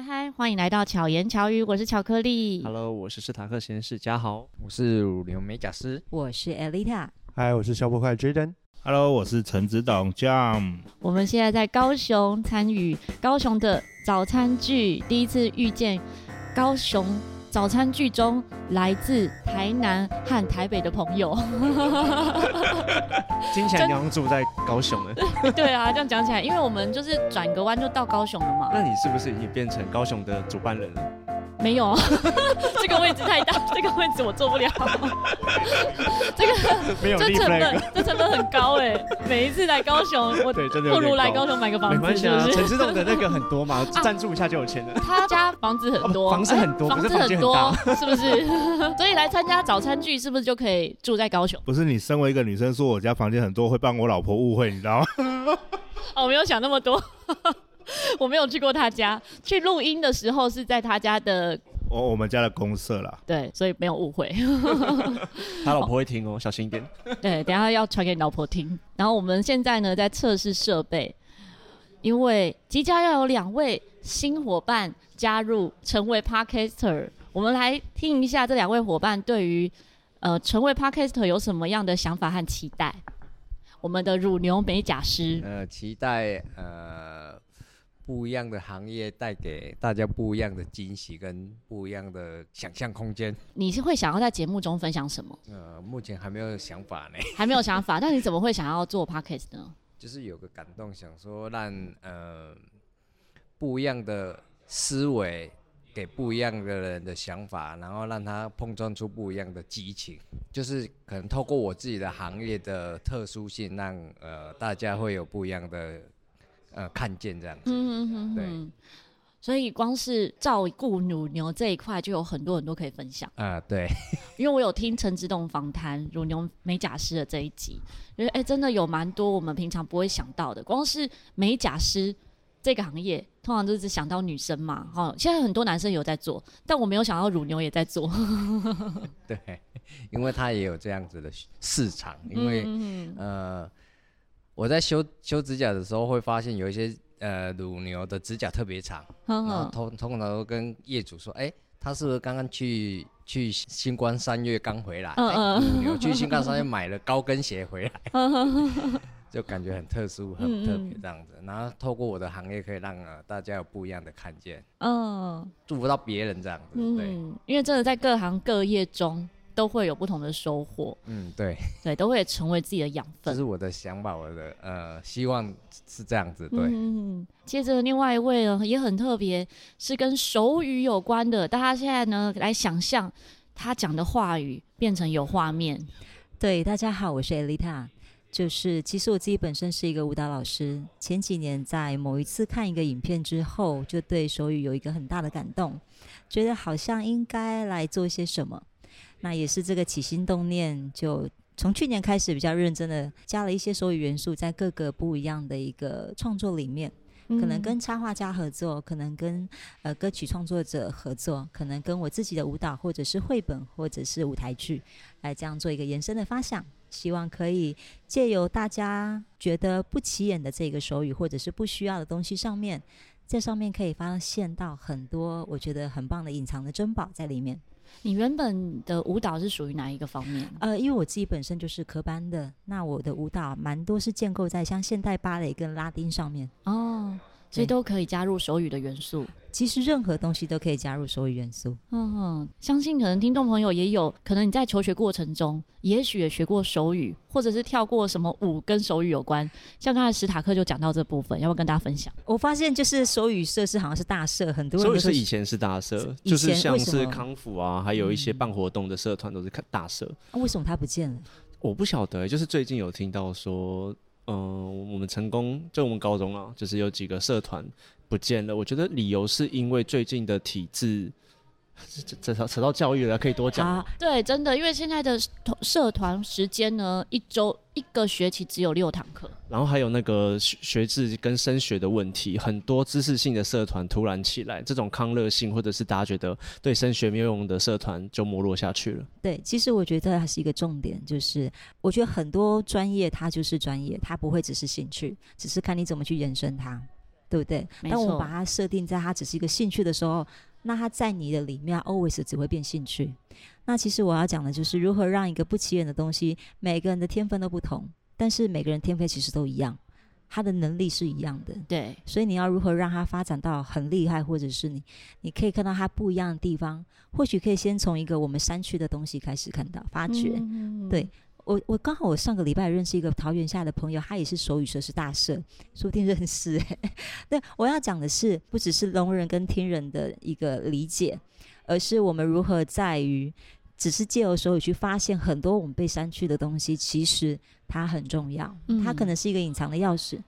嗨嗨，欢迎来到巧言巧语，我是巧克力。Hello，我是史塔克实验室嘉豪，我是乳牛美甲师，我是 Elita。嗨，我是小破块 Jaden。Hello，我是陈子董 Jam。我们现在在高雄参与高雄的早餐剧，第一次遇见高雄。早餐剧中来自台南和台北的朋友，听起来你好像住在高雄了。对啊，这样讲起来，因为我们就是转个弯就到高雄了嘛。那你是不是已经变成高雄的主办人了？没有，这个位置太大，这个位置我坐不了。这个没有，这成本这成本很高哎。每一次来高雄，我不如来高雄买个房子。没关系啊，陈志栋的那个很多嘛，赞助一下就有钱了。他家房子很多，房子很多，房子很多，是不是？所以来参加早餐剧，是不是就可以住在高雄？不是，你身为一个女生说我家房间很多，会帮我老婆误会，你知道吗？哦，我没有想那么多。我没有去过他家，去录音的时候是在他家的，我我们家的公社啦。对，所以没有误会。他老婆会听哦，小心一点。对，等下要传给你老婆听。然后我们现在呢在测试设备，因为即将要有两位新伙伴加入成为 Podcaster，我们来听一下这两位伙伴对于呃成为 Podcaster 有什么样的想法和期待。我们的乳牛美甲师，呃，期待呃。不一样的行业带给大家不一样的惊喜跟不一样的想象空间。你是会想要在节目中分享什么？呃，目前还没有想法呢。还没有想法，那你怎么会想要做 Podcast 呢？就是有个感动，想说让呃不一样的思维给不一样的人的想法，然后让他碰撞出不一样的激情。就是可能透过我自己的行业的特殊性，让呃大家会有不一样的。呃，看见这样子，嗯哼哼哼，对，所以光是照顾乳牛这一块就有很多很多可以分享。啊、呃，对，因为我有听陈之栋访谈乳牛美甲师的这一集，觉得哎，真的有蛮多我们平常不会想到的。光是美甲师这个行业，通常都是想到女生嘛，哈，现在很多男生有在做，但我没有想到乳牛也在做，对，因为他也有这样子的市场，因为呃。我在修修指甲的时候，会发现有一些呃乳牛的指甲特别长，然后通通常都跟业主说，哎、欸，他是不是刚刚去去新光三月刚回来？嗯嗯、欸，乳牛去新光三月买了高跟鞋回来，就感觉很特殊，很特别这样子。嗯、然后透过我的行业，可以让呃大家有不一样的看见，嗯，祝福到别人这样子，对，嗯、因为真的在各行各业中。都会有不同的收获，嗯，对，对，都会成为自己的养分。这是我的想法，我的呃希望是这样子，对。嗯，接着另外一位呢也很特别，是跟手语有关的。大家现在呢来想象他讲的话语变成有画面。对，大家好，我是 Elita，就是其实我自己本身是一个舞蹈老师。前几年在某一次看一个影片之后，就对手语有一个很大的感动，觉得好像应该来做一些什么。那也是这个起心动念，就从去年开始比较认真的加了一些手语元素，在各个不一样的一个创作里面，可能跟插画家合作，可能跟呃歌曲创作者合作，可能跟我自己的舞蹈或者是绘本或者是舞台剧来这样做一个延伸的发想，希望可以借由大家觉得不起眼的这个手语或者是不需要的东西上面，在上面可以发现到很多我觉得很棒的隐藏的珍宝在里面。你原本的舞蹈是属于哪一个方面？呃，因为我自己本身就是科班的，那我的舞蹈蛮多是建构在像现代芭蕾跟拉丁上面哦，所以都可以加入手语的元素。其实任何东西都可以加入手语元素。嗯哼，相信可能听众朋友也有可能你在求学过程中，也许也学过手语，或者是跳过什么舞跟手语有关。像刚才史塔克就讲到这部分，要不要跟大家分享？我发现就是手语社是好像是大社，很多人手语社以前是大社，就是像是康复啊，还有一些办活动的社团都是大社。为什么它不见了？我不晓得，就是最近有听到说，嗯、我们成功就我们高中啊，就是有几个社团。不见了，我觉得理由是因为最近的体制，这扯扯到教育了，可以多讲。啊，对，真的，因为现在的社团时间呢，一周一个学期只有六堂课，然后还有那个学学制跟升学的问题，很多知识性的社团突然起来，这种康乐性或者是大家觉得对升学没有用的社团就没落下去了。对，其实我觉得还是一个重点，就是我觉得很多专业它就是专业，它不会只是兴趣，只是看你怎么去延伸它。对不对？当我们把它设定在它只是一个兴趣的时候，那它在你的里面 always 只会变兴趣。那其实我要讲的就是如何让一个不起眼的东西，每个人的天分都不同，但是每个人天分其实都一样，他的能力是一样的。对，所以你要如何让他发展到很厉害，或者是你你可以看到他不一样的地方，或许可以先从一个我们山区的东西开始看到发掘。嗯对我，我刚好我上个礼拜认识一个桃园下的朋友，他也是手语社是大社，说不定认识、欸。对，我要讲的是，不只是聋人跟听人的一个理解，而是我们如何在于，只是借由手语去发现很多我们被删去的东西，其实它很重要，嗯它可能是一个隐藏的钥匙。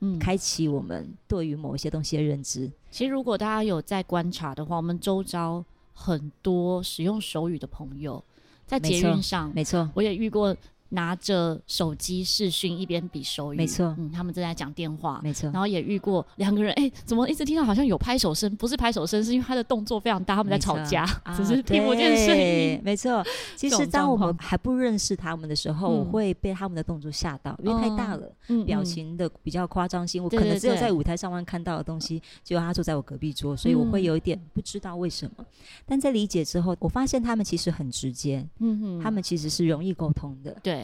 嗯，开启我们对于某一些东西的认知。其实如果大家有在观察的话，我们周遭很多使用手语的朋友，在捷运上，没错，我也遇过。拿着手机视讯一边比手语，没错，嗯，他们正在讲电话，没错。然后也遇过两个人，哎、欸，怎么一直听到好像有拍手声？不是拍手声，是因为他的动作非常大，他们在吵架，只是听不见声音。没错。其实当我们还不认识他们的时候，我会被他们的动作吓到，因为太大了，嗯、表情的比较夸张性，我可能只有在舞台上方看到的东西，结果他坐在我隔壁桌，所以我会有一点不知道为什么。但在理解之后，我发现他们其实很直接，嗯哼，他们其实是容易沟通的，对。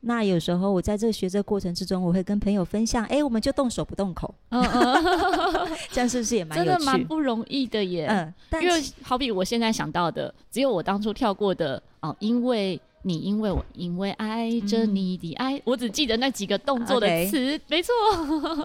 那有时候我在这个学这过程之中，我会跟朋友分享，哎，我们就动手不动口，嗯嗯，这样是不是也蛮？真的蛮不容易的耶。嗯，因为好比我现在想到的，只有我当初跳过的哦，因为。你因为我因为爱着你的爱，嗯、我只记得那几个动作的词，Okay. 没错，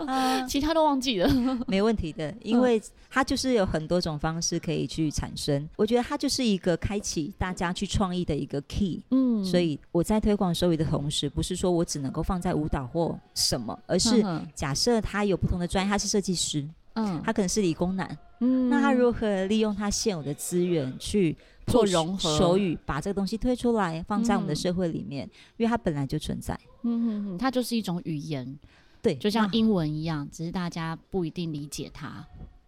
呃、其他都忘记了。没问题的，因为它就是有很多种方式可以去产生。嗯、我觉得它就是一个开启大家去创意的一个 key。嗯，所以我在推广手语的同时，不是说我只能够放在舞蹈或什么，而是假设他有不同的专业，他是设计师，嗯，他可能是理工男，嗯，那他如何利用他现有的资源去。做融合手语，把这个东西推出来，放在我们的社会里面，嗯、因为它本来就存在。嗯嗯，它就是一种语言，对，就像英文一样，只是大家不一定理解它，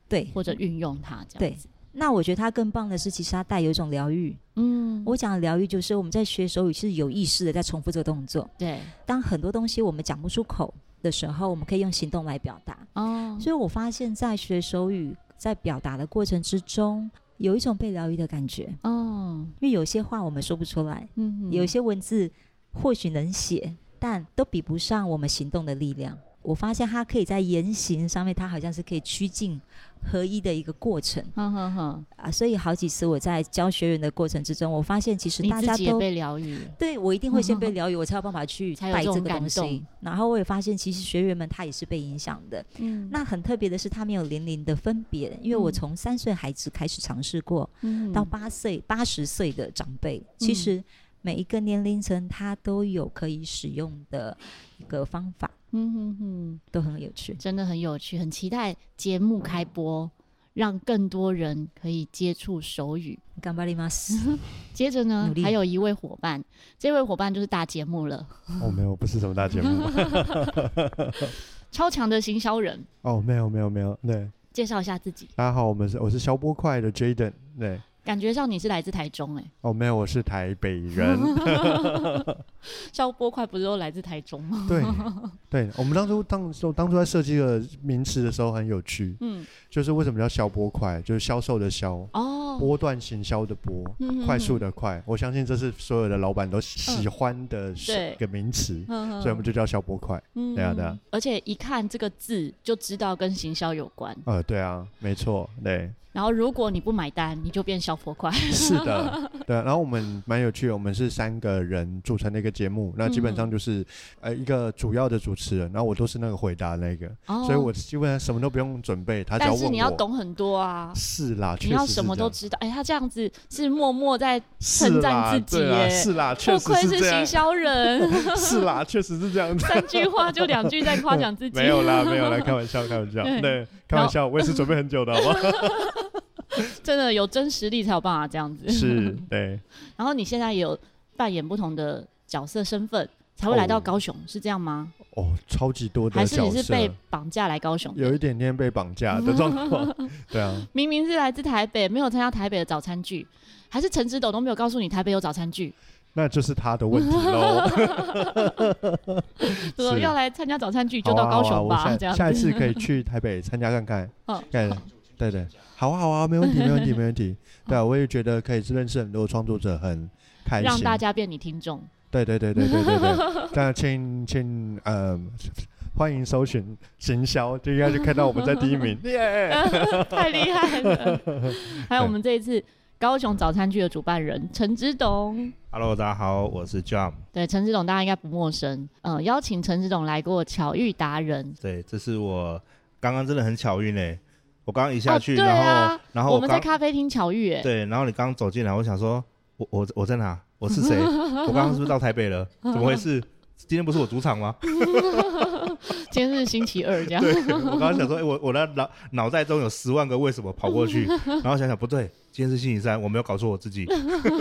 对，或者运用它这样子。对，那我觉得它更棒的是，其实它带有一种疗愈。嗯，我讲的疗愈就是我们在学手语是有意识的在重复这个动作。对，当很多东西我们讲不出口的时候，我们可以用行动来表达。哦，所以我发现，在学手语在表达的过程之中。有一种被疗愈的感觉哦，因为有些话我们说不出来，嗯，有些文字或许能写，但都比不上我们行动的力量。我发现它可以在言行上面，它好像是可以趋近合一的一个过程。嗯哼哼啊，所以好几次我在教学员的过程之中，我发现其实大家都被疗愈。对，我一定会先被疗愈，我才有办法去带这个东西。然后我也发现，其实学员们他也是被影响的。嗯，那很特别的是，他没有年龄的分别，因为我从三岁孩子开始尝试过，嗯，到八岁、八十岁的长辈，其实每一个年龄层他都有可以使用的一个方法。嗯哼哼，都很有趣，真的很有趣，很期待节目开播，让更多人可以接触手语。顽张ります。接着呢，力还有一位伙伴，这位伙伴就是大节目了。哦，没有，不是什么大节目，超强的行销人。哦，没有，没有，没有，对，介绍一下自己。大家好，我们是我是消波块的 Jaden，对。 感觉上你是来自台中哎、欸，哦，没有，我是台北人。消波块不是都来自台中吗？对，对，我们当初当时当初在设计这个名词的时候很有趣，嗯，就是为什么叫消波块，就是销售的销，哦，波段行销的波，嗯、快速的快，我相信这是所有的老板都喜欢的一个名词，嗯、所以我们就叫消波块，嗯、对啊，对啊，而且一看这个字就知道跟行销有关，呃，对啊，没错，对。然后如果你不买单，你就变小破块。是的，对。然后我们蛮有趣的，我们是三个人组成的一个节目，那基本上就是呃一个主要的主持人，然后我都是那个回答那个，所以我基本上什么都不用准备，他只要问我。但是你要懂很多啊。是啦，确实。你要什么都知道。哎，他这样子是默默在称赞自己耶。是啦，确实。不愧是行销人。是啦，确实是这样子。三句话就两句在夸奖自己。没有啦，没有啦，开玩笑，开玩笑。对，开玩笑，我也是准备很久的，好不好？真的有真实力才有办法这样子，是，对。然后你现在也有扮演不同的角色身份，才会来到高雄，哦、是这样吗？哦，超级多的角色，还是你是被绑架来高雄？有一点点被绑架的状况，对啊。明明是来自台北，没有参加台北的早餐剧，还是陈指导都没有告诉你台北有早餐剧？那就是他的问题喽。说要来参加早餐剧，就到高雄吧。这样，下一次可以去台北参加看看。对对对，好啊好啊，没问题没问题没问题。对啊，我也觉得可以认识很多创作者，很开心。让大家变你听众。对对对对对对对。那请请呃。欢迎搜寻行销，就应该就看到我们在第一名，耶！太厉害了。还有我们这一次高雄早餐剧的主办人陈之董。Hello，大家好，我是 John。对，陈之董大家应该不陌生。嗯，邀请陈之董来过巧遇达人。对，这是我刚刚真的很巧遇呢。我刚刚一下去，然后然后我，我们在咖啡厅巧遇，哎，对，然后你刚刚走进来，我想说，我我我在哪？我是谁？我刚刚是不是到台北了？怎么回事？今天不是我主场吗？今天是星期二，这样。对，我刚刚想说，哎、欸，我我的脑脑袋中有十万个为什么跑过去，然后想想不对，今天是星期三，我没有搞错我自己。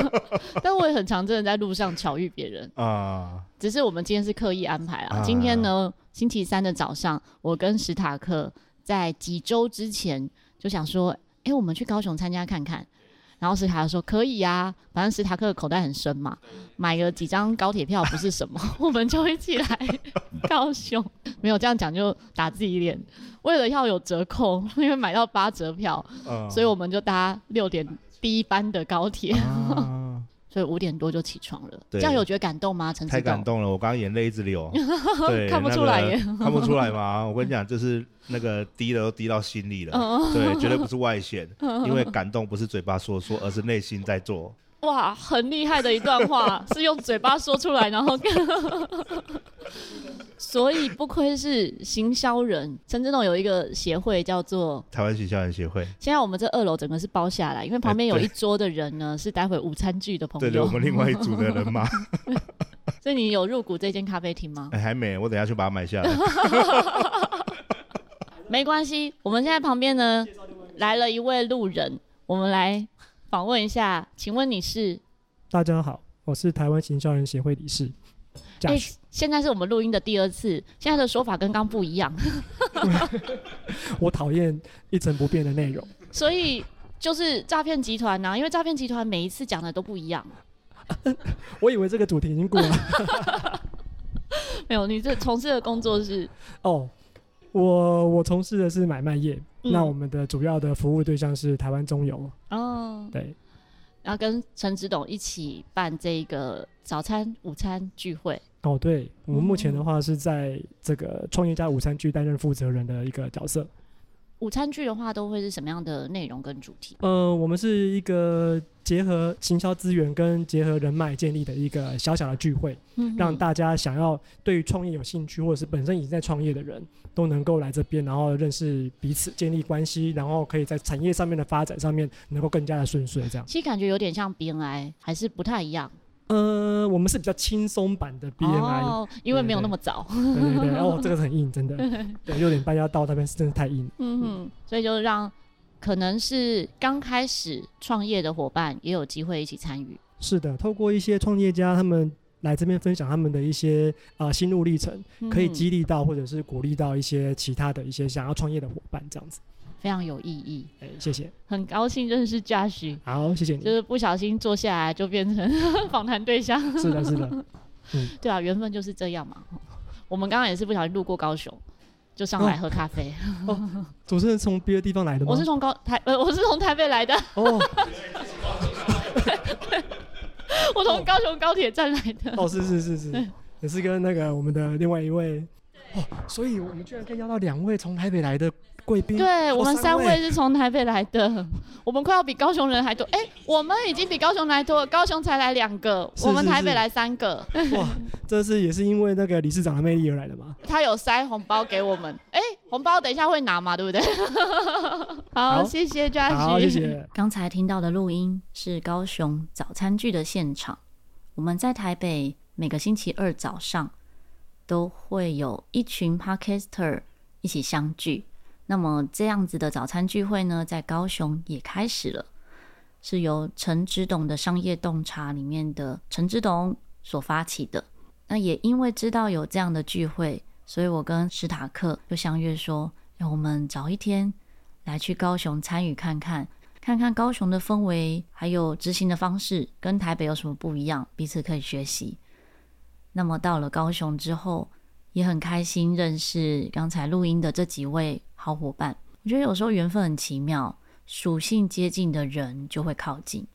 但我也很常真的在路上巧遇别人啊，只是我们今天是刻意安排啊。今天呢，星期三的早上，我跟史塔克在几周之前就想说，哎、欸，我们去高雄参加看看。然后史塔克说可以呀、啊，反正史塔克的口袋很深嘛，买个几张高铁票不是什么，我们就一起来 高雄。没有这样讲就打自己脸，为了要有折扣，因为买到八折票，嗯、所以我们就搭六点第一班的高铁。啊所以五点多就起床了，对这样有觉得感动吗？陈太感动了，我刚刚眼泪一直流。对，看不出来耶，那个、看不出来 吗？我跟你讲，就是那个滴的都滴到心里了。对，绝对不是外显，因为感动不是嘴巴说说，而是内心在做。哇，很厉害的一段话，是用嘴巴说出来，然后。所以不愧是行销人，陈志栋有一个协会叫做台湾行销人协会。现在我们这二楼整个是包下来，因为旁边有一桌的人呢，欸、是待会午餐剧的朋友。对对，我们另外一组的人嘛。所以你有入股这间咖啡厅吗？还没，我等下去把它买下来。没关系，我们现在旁边呢来了一位路人，我们来访问一下，请问你是？大家好，我是台湾行销人协会理事。哎、欸，现在是我们录音的第二次，现在的说法跟刚不一样。我讨厌一成不变的内容。所以就是诈骗集团呐，因为诈骗集团每一次讲的都不一样。我以为这个主题已经过了。没有，你这从事的工作是？哦，我我从事的是买卖业，嗯、那我们的主要的服务对象是台湾中油。哦，对。然后跟陈志董一起办这个早餐、午餐聚会。哦，对，我们目前的话是在这个创业家午餐剧担任负责人的一个角色。午餐剧的话，都会是什么样的内容跟主题？呃，我们是一个结合行销资源跟结合人脉建立的一个小小的聚会，嗯、让大家想要对于创业有兴趣，或者是本身已经在创业的人都能够来这边，然后认识彼此，建立关系，然后可以在产业上面的发展上面能够更加的顺遂。这样，其实感觉有点像 BNI，还是不太一样。呃，我们是比较轻松版的 BMI，哦，因为没有那么早。对对对，然后哦，这个很硬，真的。对，六点半要到那边是真的太硬。嗯嗯，所以就让可能是刚开始创业的伙伴也有机会一起参与。是的，透过一些创业家他们来这边分享他们的一些啊、呃、心路历程，可以激励到或者是鼓励到一些其他的一些想要创业的伙伴，这样子。非常有意义，哎，谢谢，很高兴认识 Josh，好，谢谢你，就是不小心坐下来就变成 访谈对象，是的，是的，嗯，对啊，缘分就是这样嘛。我们刚刚也是不小心路过高雄，就上来喝咖啡。哦，主持人从别的地方来的吗？我是从高台，呃，我是从台北来的。哦，我从高雄高铁站来的。哦，是是是是，也是跟那个我们的另外一位。哦，所以我们居然可以邀到两位从台北来的。贵宾，对，我们三位是从台北来的，我们快要比高雄人还多。哎，我们已经比高雄来多了，高雄才来两个，我们台北来三个。哇，这次也是因为那个理事长的魅力而来的吗？他有塞红包给我们，哎，红包等一下会拿嘛，对不对？好，谢谢 Josh。好，谢谢。刚才听到的录音是高雄早餐剧的现场，我们在台北每个星期二早上都会有一群 Podcaster 一起相聚。那么这样子的早餐聚会呢，在高雄也开始了，是由陈之董的商业洞察里面的陈之董所发起的。那也因为知道有这样的聚会，所以我跟史塔克就相约说，让我们早一天来去高雄参与看看，看看高雄的氛围，还有执行的方式跟台北有什么不一样，彼此可以学习。那么到了高雄之后，也很开心认识刚才录音的这几位好伙伴。我觉得有时候缘分很奇妙，属性接近的人就会靠近。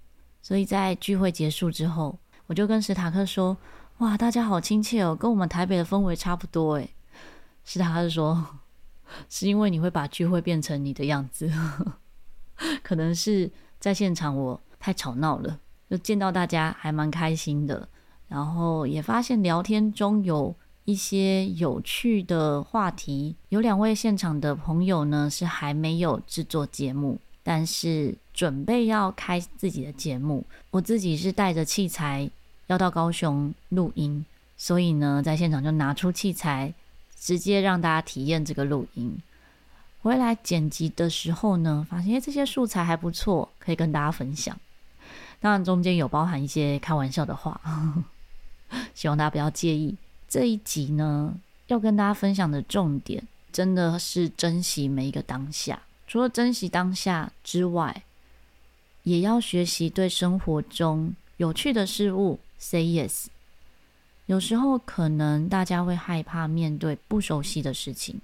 所以在聚会结束之后，我就跟史塔克说：“哇，大家好亲切哦，跟我们台北的氛围差不多。”诶，史塔克说：“ 是因为你会把聚会变成你的样子。”可能是在现场我太吵闹了，就见到大家还蛮开心的，然后也发现聊天中有一些有趣的话题。有两位现场的朋友呢，是还没有制作节目，但是准备要开自己的节目。我自己是带着器材要到高雄录音，所以呢，在现场就拿出器材，直接让大家体验这个录音。回来剪辑的时候呢，发现这些素材还不错，可以跟大家分享。当然中间有包含一些开玩笑的话，希望大家不要介意。这一集呢，要跟大家分享的重点，真的是珍惜每一个当下。除了珍惜当下之外，也要学习对生活中有趣的事物 say yes。有时候可能大家会害怕面对不熟悉的事情。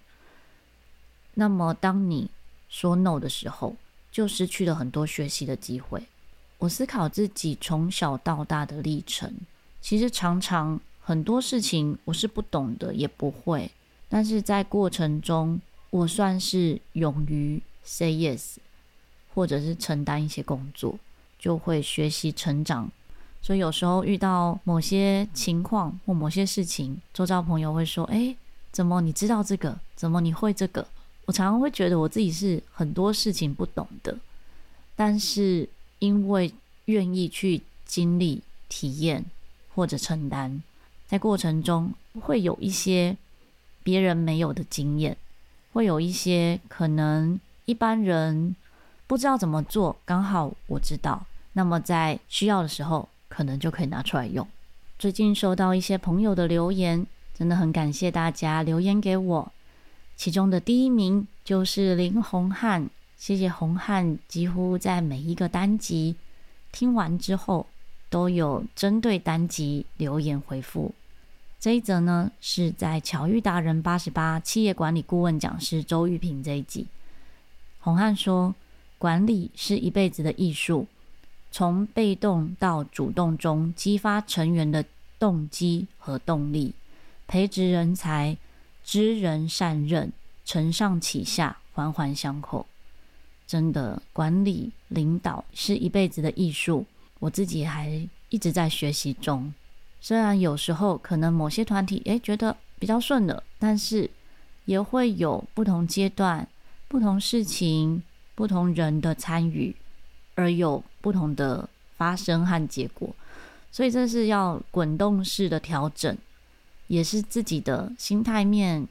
那么，当你说 no 的时候，就失去了很多学习的机会。我思考自己从小到大的历程，其实常常很多事情我是不懂的，也不会。但是在过程中，我算是勇于 say yes，或者是承担一些工作，就会学习成长。所以有时候遇到某些情况或某些事情，周遭朋友会说：“哎，怎么你知道这个？怎么你会这个？”我常常会觉得我自己是很多事情不懂的，但是因为愿意去经历、体验或者承担，在过程中会有一些别人没有的经验，会有一些可能一般人不知道怎么做，刚好我知道，那么在需要的时候，可能就可以拿出来用。最近收到一些朋友的留言，真的很感谢大家留言给我。其中的第一名就是林红汉，谢谢红汉，几乎在每一个单集听完之后，都有针对单集留言回复。这一则呢，是在巧遇达人八十八企业管理顾问讲师周玉平这一集。红汉说，管理是一辈子的艺术，从被动到主动中激发成员的动机和动力，培植人才。知人善任，承上启下，环环相扣。真的，管理领导是一辈子的艺术。我自己还一直在学习中。虽然有时候可能某些团体诶觉得比较顺了，但是也会有不同阶段、不同事情、不同人的参与，而有不同的发生和结果。所以这是要滚动式的调整。也是自己的心态面，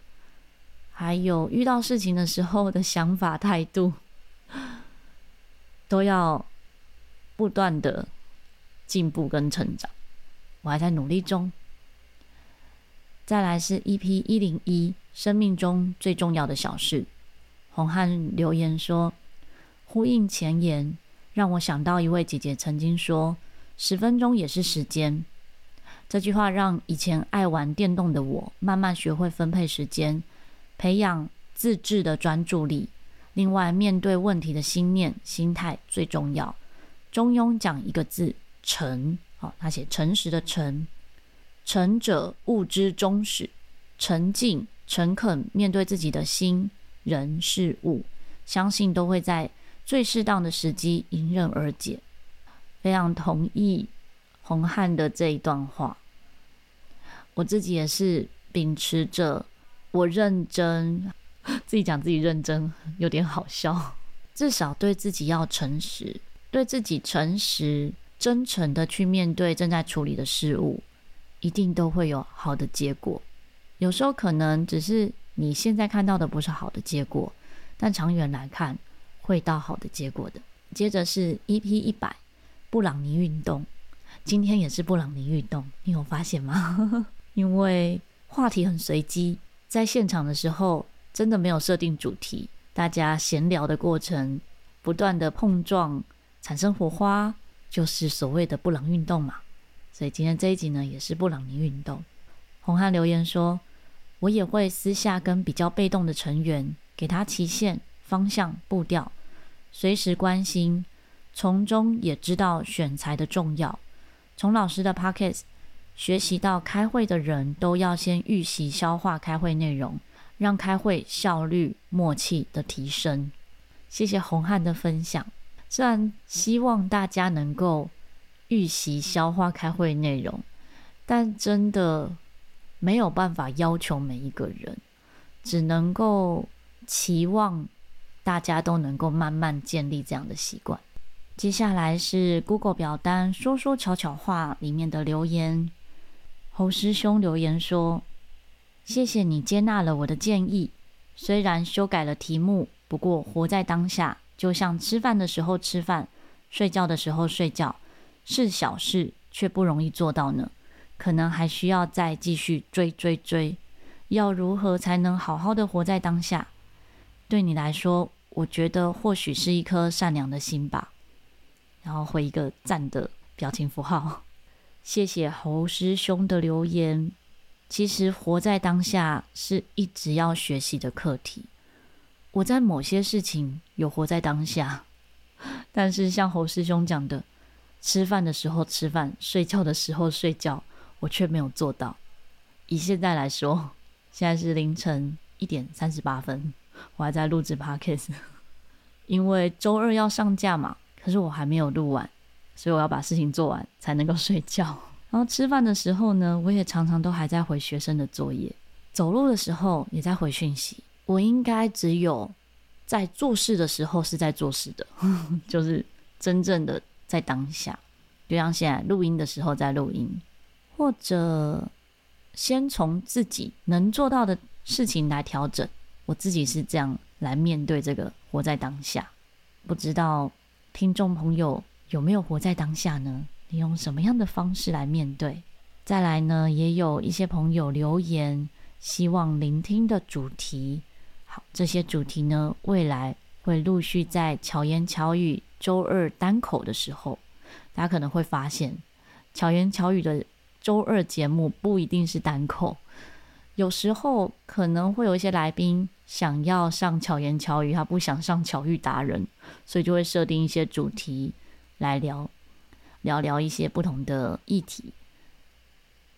还有遇到事情的时候的想法态度，都要不断的进步跟成长。我还在努力中。再来是 EP 一零一，生命中最重要的小事。红汉留言说，呼应前言，让我想到一位姐姐曾经说：“十分钟也是时间。”这句话让以前爱玩电动的我慢慢学会分配时间，培养自制的专注力。另外，面对问题的心念、心态最重要。中庸讲一个字“诚”，好，他写诚实的“诚”。诚者，物之终始。诚敬、诚恳面对自己的心、人、事物，相信都会在最适当的时机迎刃而解。非常同意。红汉的这一段话，我自己也是秉持着我认真，自己讲自己认真有点好笑，至少对自己要诚实，对自己诚实、真诚的去面对正在处理的事物，一定都会有好的结果。有时候可能只是你现在看到的不是好的结果，但长远来看会到好的结果的。接着是 EP 一百，布朗尼运动。今天也是布朗尼运动，你有发现吗？因为话题很随机，在现场的时候真的没有设定主题，大家闲聊的过程不断的碰撞，产生火花，就是所谓的布朗运动嘛。所以今天这一集呢，也是布朗尼运动。红汉留言说，我也会私下跟比较被动的成员，给他期限、方向、步调，随时关心，从中也知道选材的重要。从老师的 pockets 学习到，开会的人都要先预习消化开会内容，让开会效率、默契的提升。谢谢红汉的分享。虽然希望大家能够预习消化开会内容，但真的没有办法要求每一个人，只能够期望大家都能够慢慢建立这样的习惯。接下来是 Google 表单说说悄悄话里面的留言。侯师兄留言说：“谢谢你接纳了我的建议，虽然修改了题目，不过活在当下，就像吃饭的时候吃饭，睡觉的时候睡觉，是小事，却不容易做到呢。可能还需要再继续追追追。要如何才能好好的活在当下？对你来说，我觉得或许是一颗善良的心吧。”然后回一个赞的表情符号。谢谢侯师兄的留言。其实活在当下是一直要学习的课题。我在某些事情有活在当下，但是像侯师兄讲的，吃饭的时候吃饭，睡觉的时候睡觉，我却没有做到。以现在来说，现在是凌晨一点三十八分，我还在录制 Podcast，因为周二要上架嘛，可是我还没有录完。所以我要把事情做完才能够睡觉。然后吃饭的时候呢，我也常常都还在回学生的作业；走路的时候也在回讯息。我应该只有在做事的时候是在做事的，就是真正的在当下。就像现在录音的时候在录音，或者先从自己能做到的事情来调整。我自己是这样来面对这个活在当下。不知道听众朋友。有没有活在当下呢？你用什么样的方式来面对？再来呢，也有一些朋友留言，希望聆听的主题。这些主题呢，未来会陆续在巧言巧语周二单口的时候，大家可能会发现，巧言巧语的周二节目不一定是单口，有时候可能会有一些来宾想要上巧言巧语，他不想上巧遇达人，所以就会设定一些主题。来聊聊聊一些不同的议题，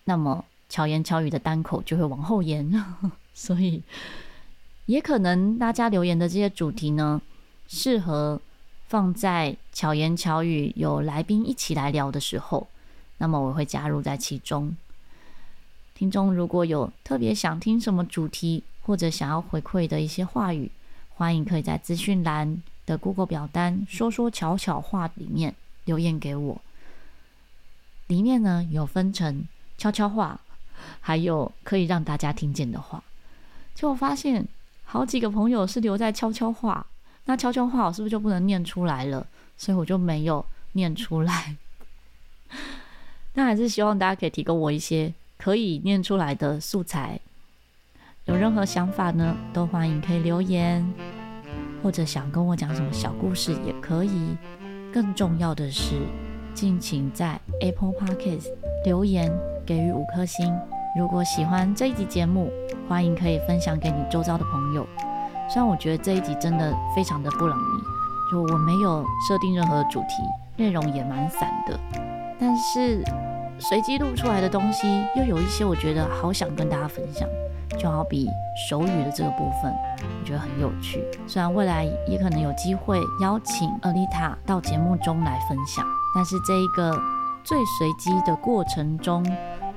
那么巧言巧语的单口就会往后延，所以也可能大家留言的这些主题呢，适合放在巧言巧语有来宾一起来聊的时候，那么我会加入在其中。听众如果有特别想听什么主题，或者想要回馈的一些话语，欢迎可以在资讯栏的 Google 表单说说悄悄话里面留言给我，里面呢有分成悄悄话，还有可以让大家听见的话。就我发现好几个朋友是留在悄悄话，那悄悄话我是不是就不能念出来了？所以我就没有念出来。那还是希望大家可以提供我一些可以念出来的素材。有任何想法呢，都欢迎可以留言。或者想跟我讲什么小故事也可以。更重要的是，敬请在 Apple Podcast 留言给予五颗星。如果喜欢这一集节目，欢迎可以分享给你周遭的朋友。虽然我觉得这一集真的非常的不容易，就我没有设定任何主题，内容也蛮散的，但是随机录出来的东西又有一些我觉得好想跟大家分享。就好比手语的这个部分，我觉得很有趣。虽然未来也可能有机会邀请阿丽塔到节目中来分享，但是这一个最随机的过程中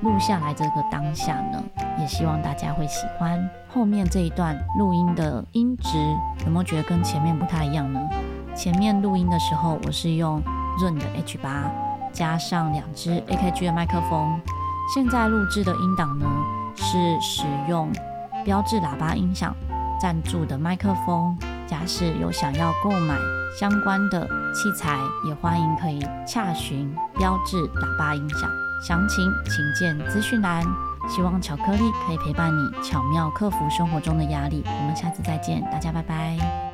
录下来这个当下呢，也希望大家会喜欢。后面这一段录音的音质有没有觉得跟前面不太一样呢？前面录音的时候，我是用润的 H 八加上两只 AKG 的麦克风，现在录制的音档呢，是使用标志喇叭音响赞助的麦克风。假使有想要购买相关的器材，也欢迎可以洽询标志喇叭音响。详情请见资讯栏。希望巧克力可以陪伴你，巧妙克服生活中的压力。我们下次再见，大家拜拜。